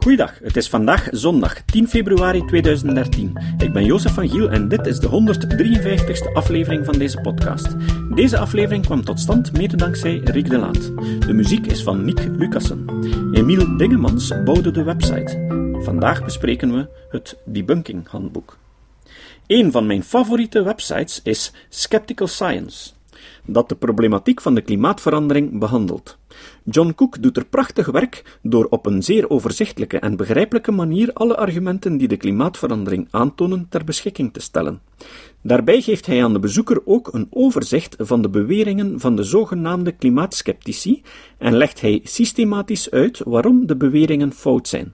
Goeiedag, het is vandaag zondag 10 februari 2013. Ik ben Jozef van Giel en dit is de 153ste aflevering van deze podcast. Deze aflevering kwam tot stand mede dankzij Rick de Laat. De muziek is van Nick Lucassen. Emiel Dingemans bouwde de website. Vandaag bespreken we het Debunking Handboek. Een van mijn favoriete websites is Skeptical Science, dat de problematiek van de klimaatverandering behandelt. John Cook doet er prachtig werk door op een zeer overzichtelijke en begrijpelijke manier alle argumenten die de klimaatverandering aantonen ter beschikking te stellen. Daarbij geeft hij aan de bezoeker ook een overzicht van de beweringen van de zogenaamde klimaatskeptici en legt hij systematisch uit waarom de beweringen fout zijn.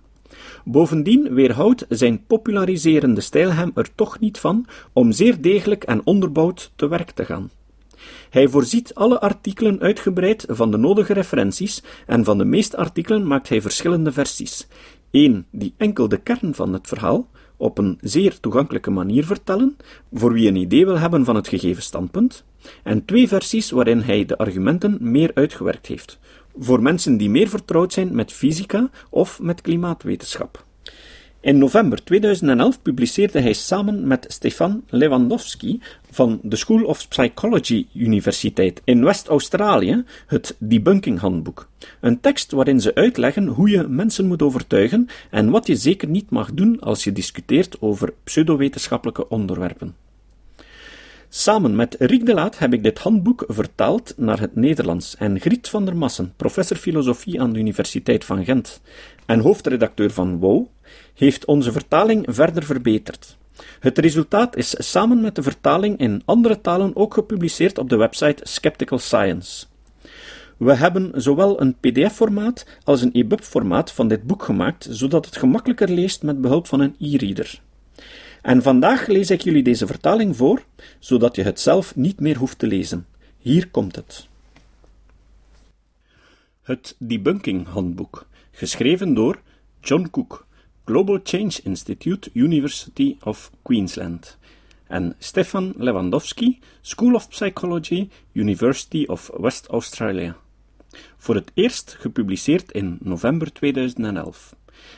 Bovendien weerhoudt zijn populariserende stijl hem er toch niet van om zeer degelijk en onderbouwd te werk te gaan. Hij voorziet alle artikelen uitgebreid van de nodige referenties en van de meeste artikelen maakt hij verschillende versies. Eén die enkel de kern van het verhaal op een zeer toegankelijke manier vertellen, voor wie een idee wil hebben van het gegeven standpunt, en twee versies waarin hij de argumenten meer uitgewerkt heeft, voor mensen die meer vertrouwd zijn met fysica of met klimaatwetenschap. In november 2011 publiceerde hij samen met Stefan Lewandowski van de School of Psychology Universiteit in West-Australië het Debunking Handboek. Een tekst waarin ze uitleggen hoe je mensen moet overtuigen en wat je zeker niet mag doen als je discuteert over pseudowetenschappelijke onderwerpen. Samen met Riek de Laat heb ik dit handboek vertaald naar het Nederlands en Griet van der Massen, professor filosofie aan de Universiteit van Gent en hoofdredacteur van WOW, heeft onze vertaling verder verbeterd. Het resultaat is samen met de vertaling in andere talen ook gepubliceerd op de website Skeptical Science. We hebben zowel een PDF-formaat als een EPUB-formaat van dit boek gemaakt, zodat het gemakkelijker leest met behulp van een e-reader. En vandaag lees ik jullie deze vertaling voor, zodat je het zelf niet meer hoeft te lezen. Hier komt het. Het Debunking Handboek, geschreven door John Cook, Global Change Institute, University of Queensland, en Stefan Lewandowski, School of Psychology, University of West Australia. Voor het eerst gepubliceerd in november 2011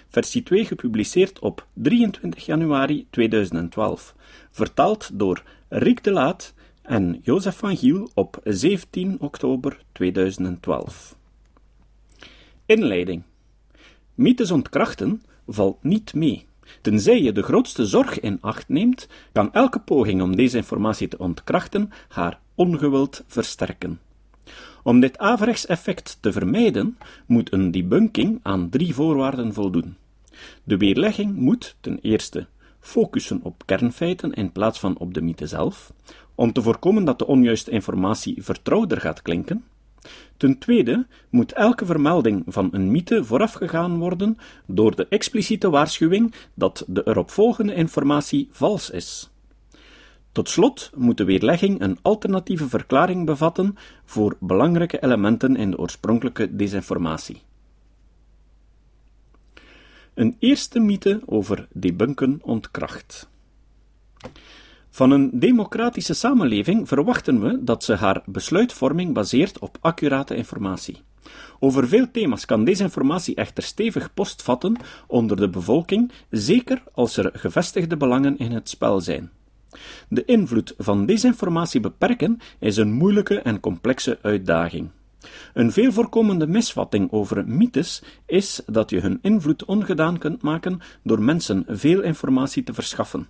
versie 2 gepubliceerd op 23 januari 2012, vertaald door Rick de Laat en Jozef van Giel op 17 oktober 2012. Inleiding. Mythes ontkrachten valt niet mee. Tenzij je de grootste zorg in acht neemt, kan elke poging om deze informatie te ontkrachten haar ongewild versterken. Om dit averechts effect te vermijden, moet een debunking aan drie voorwaarden voldoen. De weerlegging moet ten eerste focussen op kernfeiten in plaats van op de mythe zelf, om te voorkomen dat de onjuiste informatie vertrouwder gaat klinken. Ten tweede moet elke vermelding van een mythe voorafgegaan worden door de expliciete waarschuwing dat de eropvolgende informatie vals is. Tot slot moet de weerlegging een alternatieve verklaring bevatten voor belangrijke elementen in de oorspronkelijke desinformatie. Een eerste mythe over debunken ontkracht. Van een democratische samenleving verwachten we dat ze haar besluitvorming baseert op accurate informatie. Over veel thema's kan deze informatie echter stevig postvatten onder de bevolking, zeker als er gevestigde belangen in het spel zijn. De invloed van desinformatie beperken is een moeilijke en complexe uitdaging. Een veel voorkomende misvatting over mythes is dat je hun invloed ongedaan kunt maken door mensen veel informatie te verschaffen.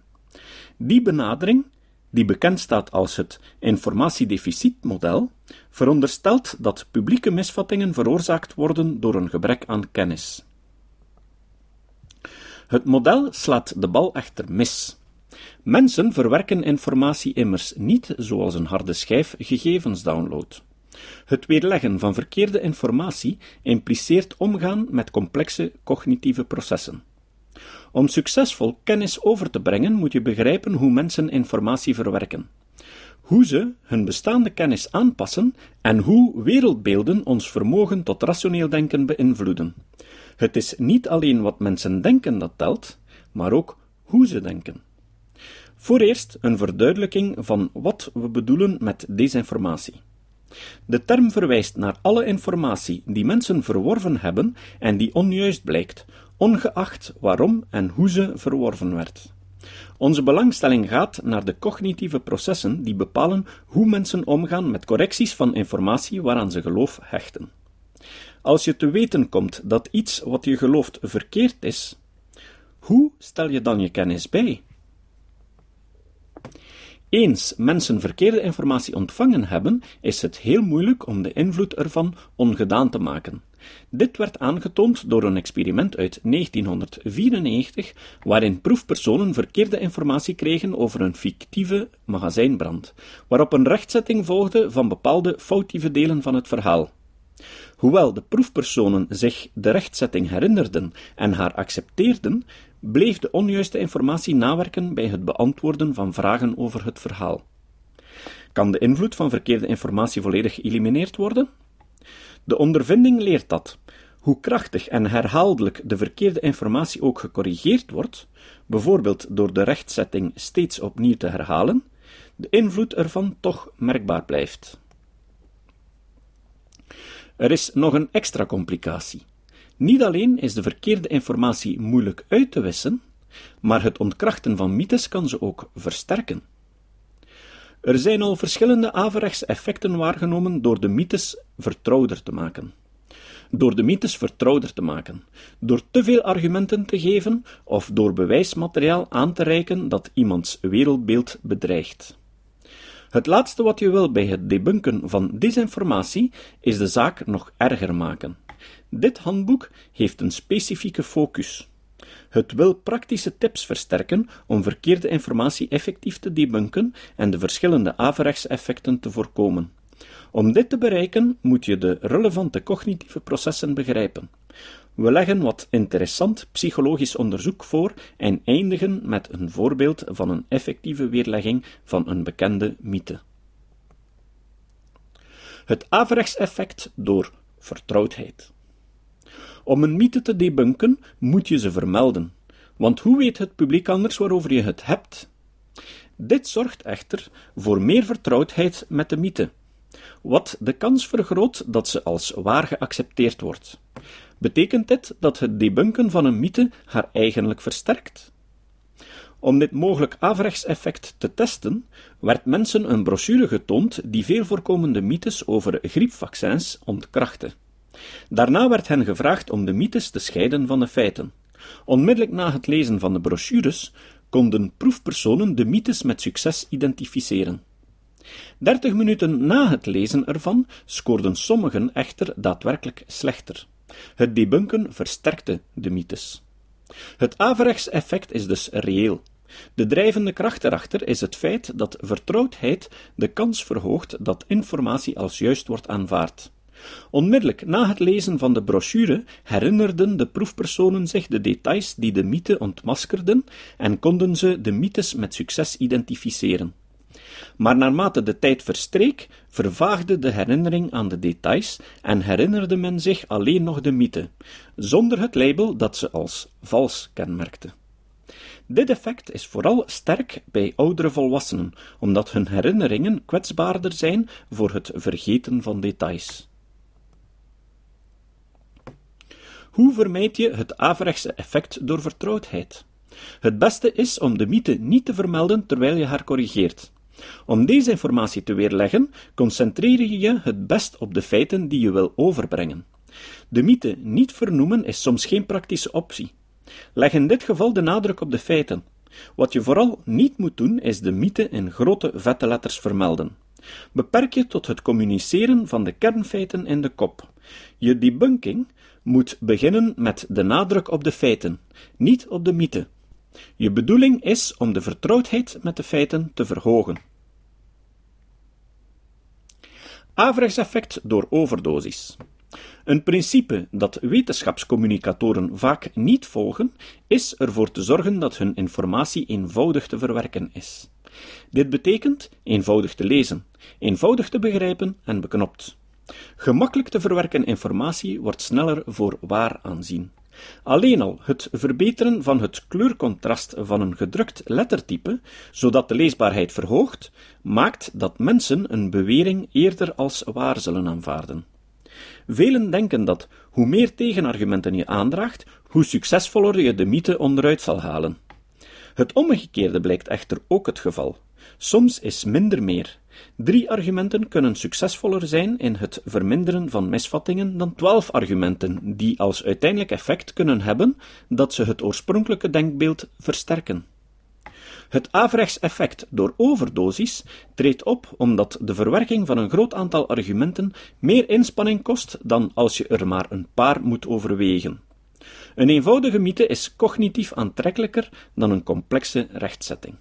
Die benadering, die bekend staat als het informatiedeficitmodel, veronderstelt dat publieke misvattingen veroorzaakt worden door een gebrek aan kennis. Het model slaat de bal echter mis. Mensen verwerken informatie immers niet zoals een harde schijf gegevens downloadt. Het weerleggen van verkeerde informatie impliceert omgaan met complexe cognitieve processen. Om succesvol kennis over te brengen moet je begrijpen hoe mensen informatie verwerken, hoe ze hun bestaande kennis aanpassen en hoe wereldbeelden ons vermogen tot rationeel denken beïnvloeden. Het is niet alleen wat mensen denken dat telt, maar ook hoe ze denken. Vooreerst een verduidelijking van wat we bedoelen met desinformatie. De term verwijst naar alle informatie die mensen verworven hebben en die onjuist blijkt, ongeacht waarom en hoe ze verworven werd. Onze belangstelling gaat naar de cognitieve processen die bepalen hoe mensen omgaan met correcties van informatie waaraan ze geloof hechten. Als je te weten komt dat iets wat je gelooft verkeerd is, hoe stel je dan je kennis bij? Eens mensen verkeerde informatie ontvangen hebben, is het heel moeilijk om de invloed ervan ongedaan te maken. Dit werd aangetoond door een experiment uit 1994, waarin proefpersonen verkeerde informatie kregen over een fictieve magazijnbrand, waarop een rechtzetting volgde van bepaalde foutieve delen van het verhaal. Hoewel de proefpersonen zich de rechtzetting herinnerden en haar accepteerden, bleef de onjuiste informatie nawerken bij het beantwoorden van vragen over het verhaal. Kan de invloed van verkeerde informatie volledig geëlimineerd worden? De ondervinding leert dat, hoe krachtig en herhaaldelijk de verkeerde informatie ook gecorrigeerd wordt, bijvoorbeeld door de rechtzetting steeds opnieuw te herhalen, de invloed ervan toch merkbaar blijft. Er is nog een extra complicatie. Niet alleen is de verkeerde informatie moeilijk uit te wissen, maar het ontkrachten van mythes kan ze ook versterken. Er zijn al verschillende averechts effecten waargenomen door de mythes vertrouwder te maken. Door de mythes vertrouwder te maken, door te veel argumenten te geven of door bewijsmateriaal aan te reiken dat iemands wereldbeeld bedreigt. Het laatste wat je wil bij het debunken van disinformatie is de zaak nog erger maken. Dit handboek heeft een specifieke focus. Het wil praktische tips versterken om verkeerde informatie effectief te debunken en de verschillende averechtseffecten te voorkomen. Om dit te bereiken moet je de relevante cognitieve processen begrijpen. We leggen wat interessant psychologisch onderzoek voor en eindigen met een voorbeeld van een effectieve weerlegging van een bekende mythe. Het averechtseffect door vertrouwdheid. Om een mythe te debunken, moet je ze vermelden, want hoe weet het publiek anders waarover je het hebt? Dit zorgt echter voor meer vertrouwdheid met de mythe, wat de kans vergroot dat ze als waar geaccepteerd wordt. Betekent dit dat het debunken van een mythe haar eigenlijk versterkt? Om dit mogelijk averechtseffect te testen, werd mensen een brochure getoond die veel voorkomende mythes over griepvaccins ontkrachtte. Daarna werd hen gevraagd om de mythes te scheiden van de feiten. Onmiddellijk na het lezen van de brochures konden proefpersonen de mythes met succes identificeren. Dertig minuten na het lezen ervan scoorden sommigen echter daadwerkelijk slechter. Het debunken versterkte de mythes. Het averechtseffect is dus reëel. De drijvende kracht erachter is het feit dat vertrouwdheid de kans verhoogt dat informatie als juist wordt aanvaard. Onmiddellijk na het lezen van de brochure herinnerden de proefpersonen zich de details die de mythe ontmaskerden en konden ze de mythes met succes identificeren. Maar naarmate de tijd verstreek, vervaagde de herinnering aan de details en herinnerde men zich alleen nog de mythe, zonder het label dat ze als vals kenmerkte. Dit effect is vooral sterk bij oudere volwassenen, omdat hun herinneringen kwetsbaarder zijn voor het vergeten van details. Hoe vermijd je het averechtse effect door vertrouwdheid? Het beste is om de mythe niet te vermelden terwijl je haar corrigeert. Om deze informatie te weerleggen, concentreer je je het best op de feiten die je wil overbrengen. De mythe niet vernoemen is soms geen praktische optie. Leg in dit geval de nadruk op de feiten. Wat je vooral niet moet doen, is de mythe in grote vette letters vermelden. Beperk je tot het communiceren van de kernfeiten in de kop. Je debunking moet beginnen met de nadruk op de feiten, niet op de mythe. Je bedoeling is om de vertrouwdheid met de feiten te verhogen. Averechtseffect door overdosis. Een principe dat wetenschapscommunicatoren vaak niet volgen, is ervoor te zorgen dat hun informatie eenvoudig te verwerken is. Dit betekent eenvoudig te lezen, eenvoudig te begrijpen en beknopt. Gemakkelijk te verwerken informatie wordt sneller voor waar aanzien. Alleen al het verbeteren van het kleurcontrast van een gedrukt lettertype, zodat de leesbaarheid verhoogt, maakt dat mensen een bewering eerder als waar zullen aanvaarden. Velen denken dat hoe meer tegenargumenten je aandraagt, hoe succesvoller je de mythe onderuit zal halen. Het omgekeerde blijkt echter ook het geval. Soms is minder meer. Drie argumenten kunnen succesvoller zijn in het verminderen van misvattingen dan twaalf argumenten, die als uiteindelijk effect kunnen hebben dat ze het oorspronkelijke denkbeeld versterken. Het averechts effect door overdosis treedt op omdat de verwerking van een groot aantal argumenten meer inspanning kost dan als je er maar een paar moet overwegen. Een eenvoudige mythe is cognitief aantrekkelijker dan een complexe rechtzetting.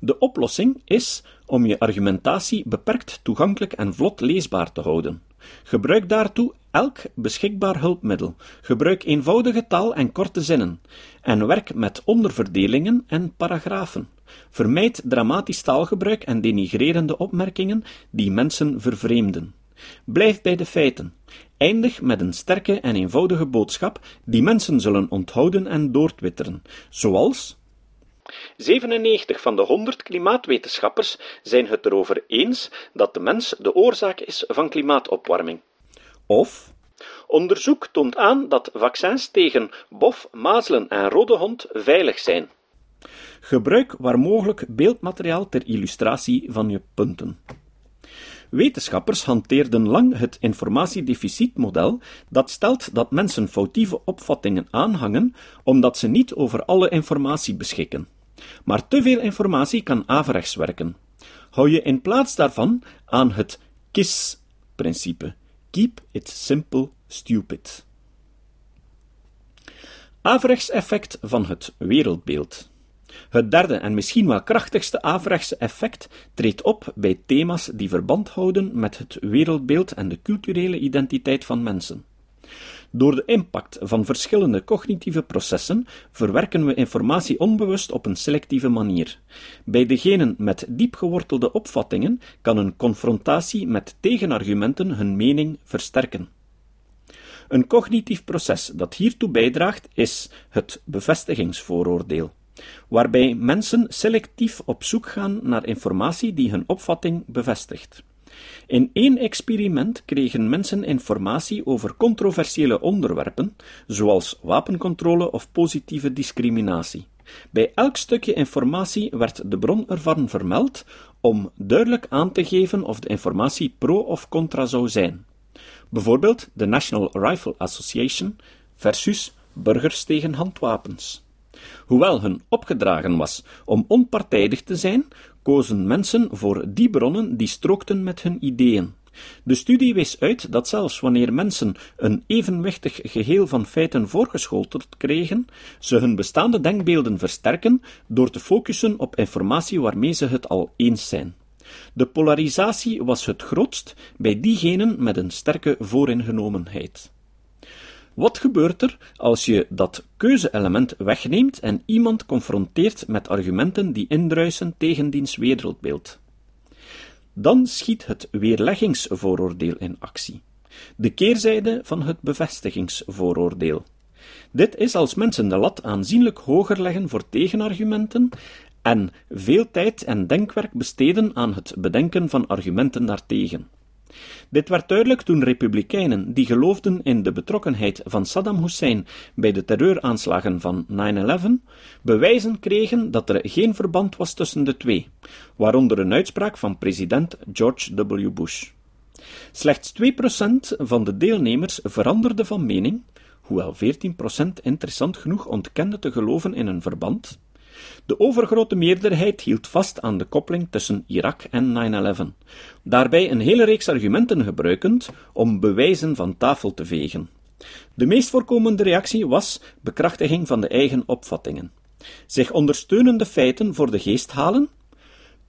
De oplossing is om je argumentatie beperkt toegankelijk en vlot leesbaar te houden. Gebruik daartoe elk beschikbaar hulpmiddel. Gebruik eenvoudige taal en korte zinnen. En werk met onderverdelingen en paragrafen. Vermijd dramatisch taalgebruik en denigrerende opmerkingen die mensen vervreemden. Blijf bij de feiten. Eindig met een sterke en eenvoudige boodschap die mensen zullen onthouden en doortwitteren, zoals 97 van de 100 klimaatwetenschappers zijn het erover eens dat de mens de oorzaak is van klimaatopwarming. Of onderzoek toont aan dat vaccins tegen bof, mazelen en rode hond veilig zijn. Gebruik waar mogelijk beeldmateriaal ter illustratie van je punten. Wetenschappers hanteerden lang het informatiedeficitmodel dat stelt dat mensen foutieve opvattingen aanhangen omdat ze niet over alle informatie beschikken. Maar te veel informatie kan averechts werken. Hou je in plaats daarvan aan het KISS-principe. Keep it simple, stupid. Averechts effect van het wereldbeeld. Het derde en misschien wel krachtigste averechtse effect treedt op bij thema's die verband houden met het wereldbeeld en de culturele identiteit van mensen. Door de impact van verschillende cognitieve processen verwerken we informatie onbewust op een selectieve manier. Bij degenen met diepgewortelde opvattingen kan een confrontatie met tegenargumenten hun mening versterken. Een cognitief proces dat hiertoe bijdraagt is het bevestigingsvooroordeel, waarbij mensen selectief op zoek gaan naar informatie die hun opvatting bevestigt. In één experiment kregen mensen informatie over controversiële onderwerpen, zoals wapencontrole of positieve discriminatie. Bij elk stukje informatie werd de bron ervan vermeld om duidelijk aan te geven of de informatie pro of contra zou zijn. Bijvoorbeeld de National Rifle Association versus burgers tegen handwapens. Hoewel hun opgedragen was om onpartijdig te zijn, kozen mensen voor die bronnen die strookten met hun ideeën. De studie wees uit dat zelfs wanneer mensen een evenwichtig geheel van feiten voorgeschoteld kregen, ze hun bestaande denkbeelden versterken door te focussen op informatie waarmee ze het al eens zijn. De polarisatie was het grootst bij diegenen met een sterke vooringenomenheid. Wat gebeurt er als je dat keuzeelement wegneemt en iemand confronteert met argumenten die indruisen tegen diens wereldbeeld? Dan schiet het weerleggingsvooroordeel in actie. De keerzijde van het bevestigingsvooroordeel. Dit is als mensen de lat aanzienlijk hoger leggen voor tegenargumenten en veel tijd en denkwerk besteden aan het bedenken van argumenten daartegen. Dit werd duidelijk toen republikeinen die geloofden in de betrokkenheid van Saddam Hussein bij de terreuraanslagen van 9-11 bewijzen kregen dat er geen verband was tussen de twee, waaronder een uitspraak van president George W. Bush. Slechts 2% van de deelnemers veranderde van mening, hoewel 14% interessant genoeg ontkende te geloven in een verband, de overgrote meerderheid hield vast aan de koppeling tussen Irak en 9-11, daarbij een hele reeks argumenten gebruikend om bewijzen van tafel te vegen. De meest voorkomende reactie was bekrachtiging van de eigen opvattingen. Zich ondersteunende feiten voor de geest halen,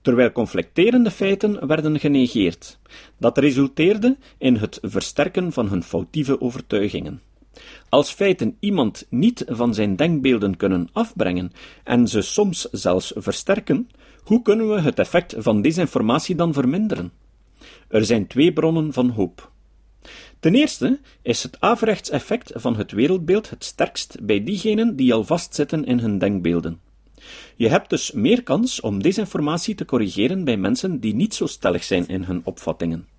terwijl conflicterende feiten werden genegeerd. Dat resulteerde in het versterken van hun foutieve overtuigingen. Als feiten iemand niet van zijn denkbeelden kunnen afbrengen en ze soms zelfs versterken, hoe kunnen we het effect van desinformatie dan verminderen? Er zijn twee bronnen van hoop. Ten eerste is het averechts effect van het wereldbeeld het sterkst bij diegenen die al vastzitten in hun denkbeelden. Je hebt dus meer kans om desinformatie te corrigeren bij mensen die niet zo stellig zijn in hun opvattingen.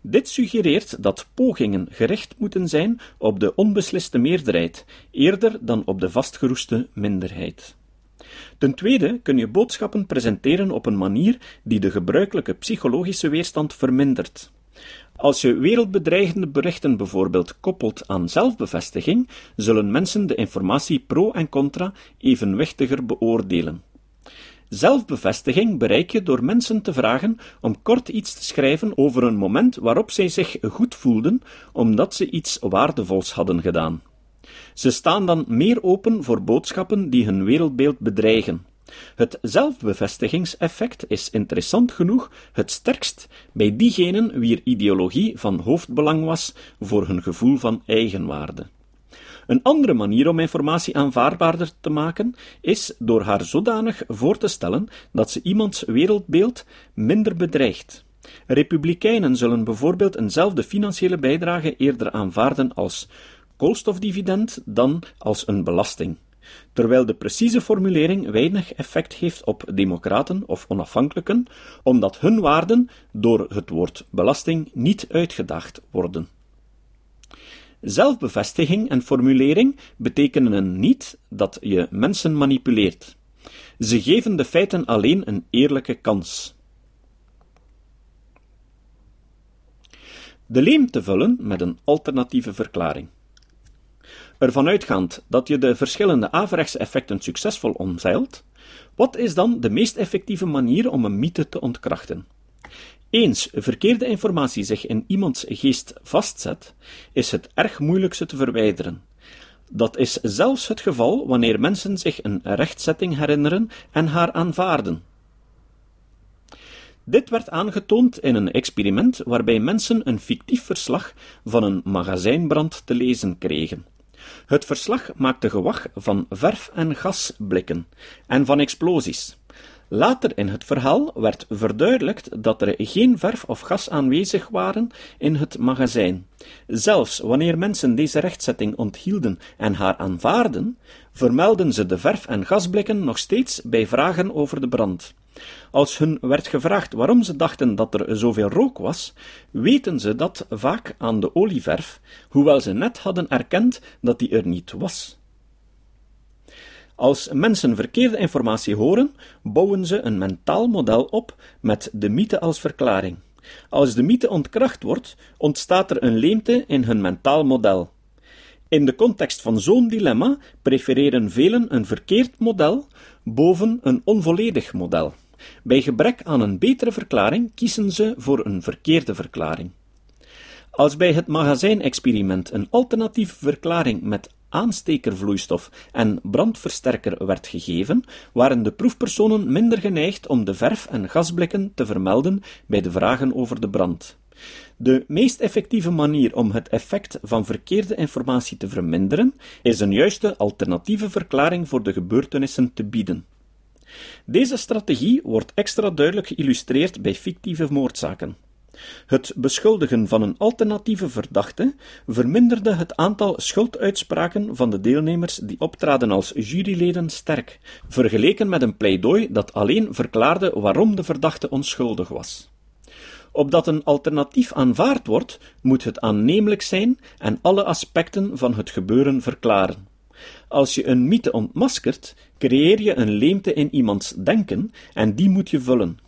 Dit suggereert dat pogingen gericht moeten zijn op de onbesliste meerderheid, eerder dan op de vastgeroeste minderheid. Ten tweede kun je boodschappen presenteren op een manier die de gebruikelijke psychologische weerstand vermindert. Als je wereldbedreigende berichten bijvoorbeeld koppelt aan zelfbevestiging, zullen mensen de informatie pro en contra evenwichtiger beoordelen. Zelfbevestiging bereik je door mensen te vragen om kort iets te schrijven over een moment waarop zij zich goed voelden omdat ze iets waardevols hadden gedaan. Ze staan dan meer open voor boodschappen die hun wereldbeeld bedreigen. Het zelfbevestigingseffect is interessant genoeg het sterkst bij diegenen wier ideologie van hoofdbelang was voor hun gevoel van eigenwaarde. Een andere manier om informatie aanvaardbaarder te maken is door haar zodanig voor te stellen dat ze iemands wereldbeeld minder bedreigt. Republikeinen zullen bijvoorbeeld eenzelfde financiële bijdrage eerder aanvaarden als koolstofdividend dan als een belasting, terwijl de precieze formulering weinig effect heeft op democraten of onafhankelijken, omdat hun waarden door het woord belasting niet uitgedaagd worden. Zelfbevestiging en formulering betekenen niet dat je mensen manipuleert. Ze geven de feiten alleen een eerlijke kans. De leem te vullen met een alternatieve verklaring. Ervan uitgaand dat je de verschillende averechtse effecten succesvol omzeilt, wat is dan de meest effectieve manier om een mythe te ontkrachten? Eens verkeerde informatie zich in iemands geest vastzet, is het erg moeilijk ze te verwijderen. Dat is zelfs het geval wanneer mensen zich een rechtzetting herinneren en haar aanvaarden. Dit werd aangetoond in een experiment waarbij mensen een fictief verslag van een magazijnbrand te lezen kregen. Het verslag maakte gewag van verf- en gasblikken en van explosies. Later in het verhaal werd verduidelijkt dat er geen verf of gas aanwezig waren in het magazijn. Zelfs wanneer mensen deze rechtzetting onthielden en haar aanvaarden, vermelden ze de verf- en gasblikken nog steeds bij vragen over de brand. Als hun werd gevraagd waarom ze dachten dat er zoveel rook was, weten ze dat vaak aan de olieverf, hoewel ze net hadden erkend dat die er niet was. Als mensen verkeerde informatie horen, bouwen ze een mentaal model op met de mythe als verklaring. Als de mythe ontkracht wordt, ontstaat er een leemte in hun mentaal model. In de context van zo'n dilemma prefereren velen een verkeerd model boven een onvolledig model. Bij gebrek aan een betere verklaring kiezen ze voor een verkeerde verklaring. Als bij het magazijnexperiment een alternatieve verklaring met aanstekervloeistof en brandversterker werd gegeven, waren de proefpersonen minder geneigd om de verf- en gasblikken te vermelden bij de vragen over de brand. De meest effectieve manier om het effect van verkeerde informatie te verminderen, is een juiste alternatieve verklaring voor de gebeurtenissen te bieden. Deze strategie wordt extra duidelijk geïllustreerd bij fictieve moordzaken. Het beschuldigen van een alternatieve verdachte verminderde het aantal schulduitspraken van de deelnemers die optraden als juryleden sterk, vergeleken met een pleidooi dat alleen verklaarde waarom de verdachte onschuldig was. Opdat een alternatief aanvaard wordt, moet het aannemelijk zijn en alle aspecten van het gebeuren verklaren. Als je een mythe ontmaskert, creëer je een leemte in iemands denken en die moet je vullen.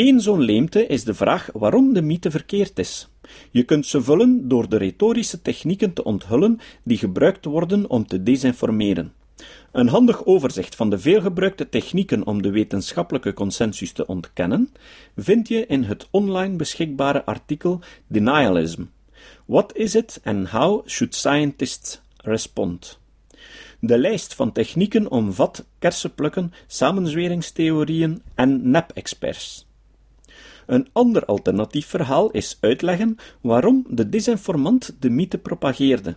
Eén zo'n leemte is de vraag waarom de mythe verkeerd is. Je kunt ze vullen door de retorische technieken te onthullen die gebruikt worden om te desinformeren. Een handig overzicht van de veelgebruikte technieken om de wetenschappelijke consensus te ontkennen vind je in het online beschikbare artikel Denialism. What is it and how should scientists respond? De lijst van technieken omvat kersenplukken, samenzweringstheorieën en nep-experts. Een ander alternatief verhaal is uitleggen waarom de desinformant de mythe propageerde.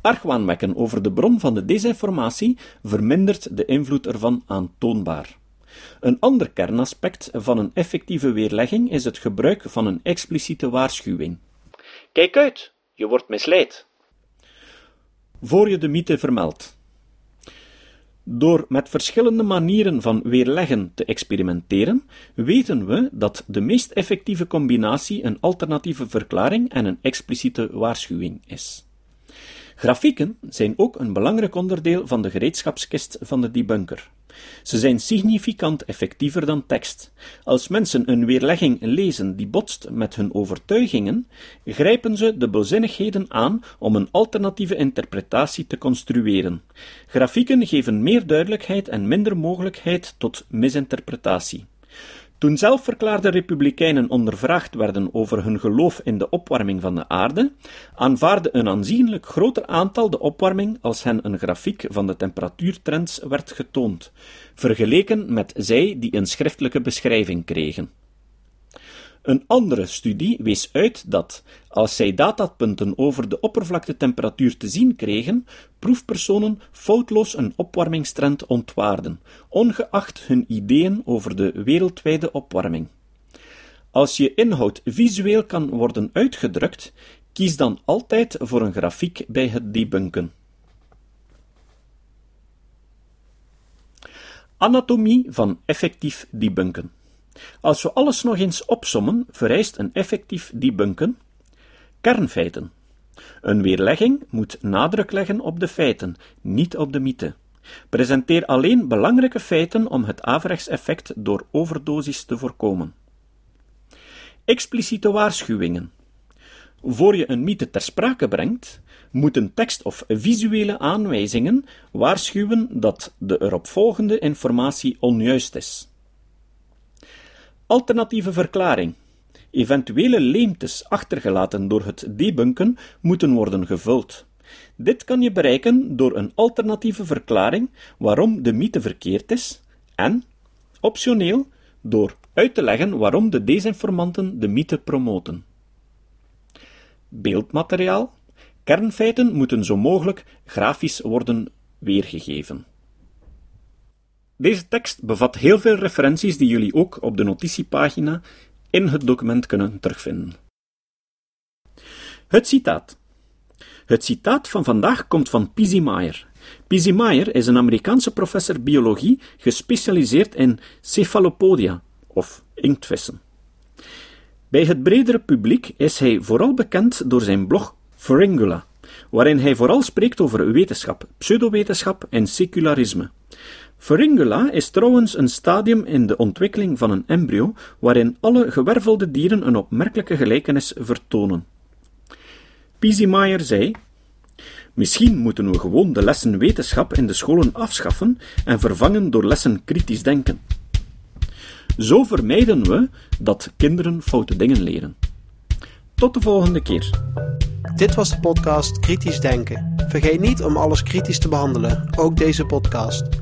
Argwaan wekken over de bron van de desinformatie vermindert de invloed ervan aantoonbaar. Een ander kernaspect van een effectieve weerlegging is het gebruik van een expliciete waarschuwing. Kijk uit, je wordt misleid. Voor je de mythe vermeldt. Door met verschillende manieren van weerleggen te experimenteren, weten we dat de meest effectieve combinatie een alternatieve verklaring en een expliciete waarschuwing is. Grafieken zijn ook een belangrijk onderdeel van de gereedschapskist van de debunker. Ze zijn significant effectiever dan tekst. Als mensen een weerlegging lezen die botst met hun overtuigingen, grijpen ze de bezinnigheden aan om een alternatieve interpretatie te construeren. Grafieken geven meer duidelijkheid en minder mogelijkheid tot misinterpretatie. Toen zelfverklaarde republikeinen ondervraagd werden over hun geloof in de opwarming van de aarde, aanvaarde een aanzienlijk groter aantal de opwarming als hen een grafiek van de temperatuurtrends werd getoond, vergeleken met zij die een schriftelijke beschrijving kregen. Een andere studie wees uit dat, als zij datapunten over de oppervlaktetemperatuur te zien kregen, proefpersonen foutloos een opwarmingstrend ontwaarden, ongeacht hun ideeën over de wereldwijde opwarming. Als je inhoud visueel kan worden uitgedrukt, kies dan altijd voor een grafiek bij het debunken. Anatomie van effectief debunken. Als we alles nog eens opsommen, vereist een effectief debunken kernfeiten. Een weerlegging moet nadruk leggen op de feiten, niet op de mythe. Presenteer alleen belangrijke feiten om het averechtseffect door overdosis te voorkomen. Expliciete waarschuwingen. Voor je een mythe ter sprake brengt, moeten tekst of visuele aanwijzingen waarschuwen dat de eropvolgende informatie onjuist is. Alternatieve verklaring. Eventuele leemtes achtergelaten door het debunken moeten worden gevuld. Dit kan je bereiken door een alternatieve verklaring waarom de mythe verkeerd is en, optioneel, door uit te leggen waarom de desinformanten de mythe promoten. Beeldmateriaal. Kernfeiten moeten zo mogelijk grafisch worden weergegeven. Deze tekst bevat heel veel referenties die jullie ook op de notitiepagina in het document kunnen terugvinden. Het citaat. Het citaat van vandaag komt van Pizzi Meyer. Pizzi Meyer is een Amerikaanse professor biologie gespecialiseerd in cephalopodia, of inktvissen. Bij het bredere publiek is hij vooral bekend door zijn blog Pharyngula, waarin hij vooral spreekt over wetenschap, pseudowetenschap en secularisme. Pharyngula is trouwens een stadium in de ontwikkeling van een embryo waarin alle gewervelde dieren een opmerkelijke gelijkenis vertonen. Piesiemeyer zei: Misschien moeten we gewoon de lessen wetenschap in de scholen afschaffen en vervangen door lessen kritisch denken. Zo vermijden we dat kinderen foute dingen leren. Tot de volgende keer. Dit was de podcast Kritisch Denken. Vergeet niet om alles kritisch te behandelen, ook deze podcast.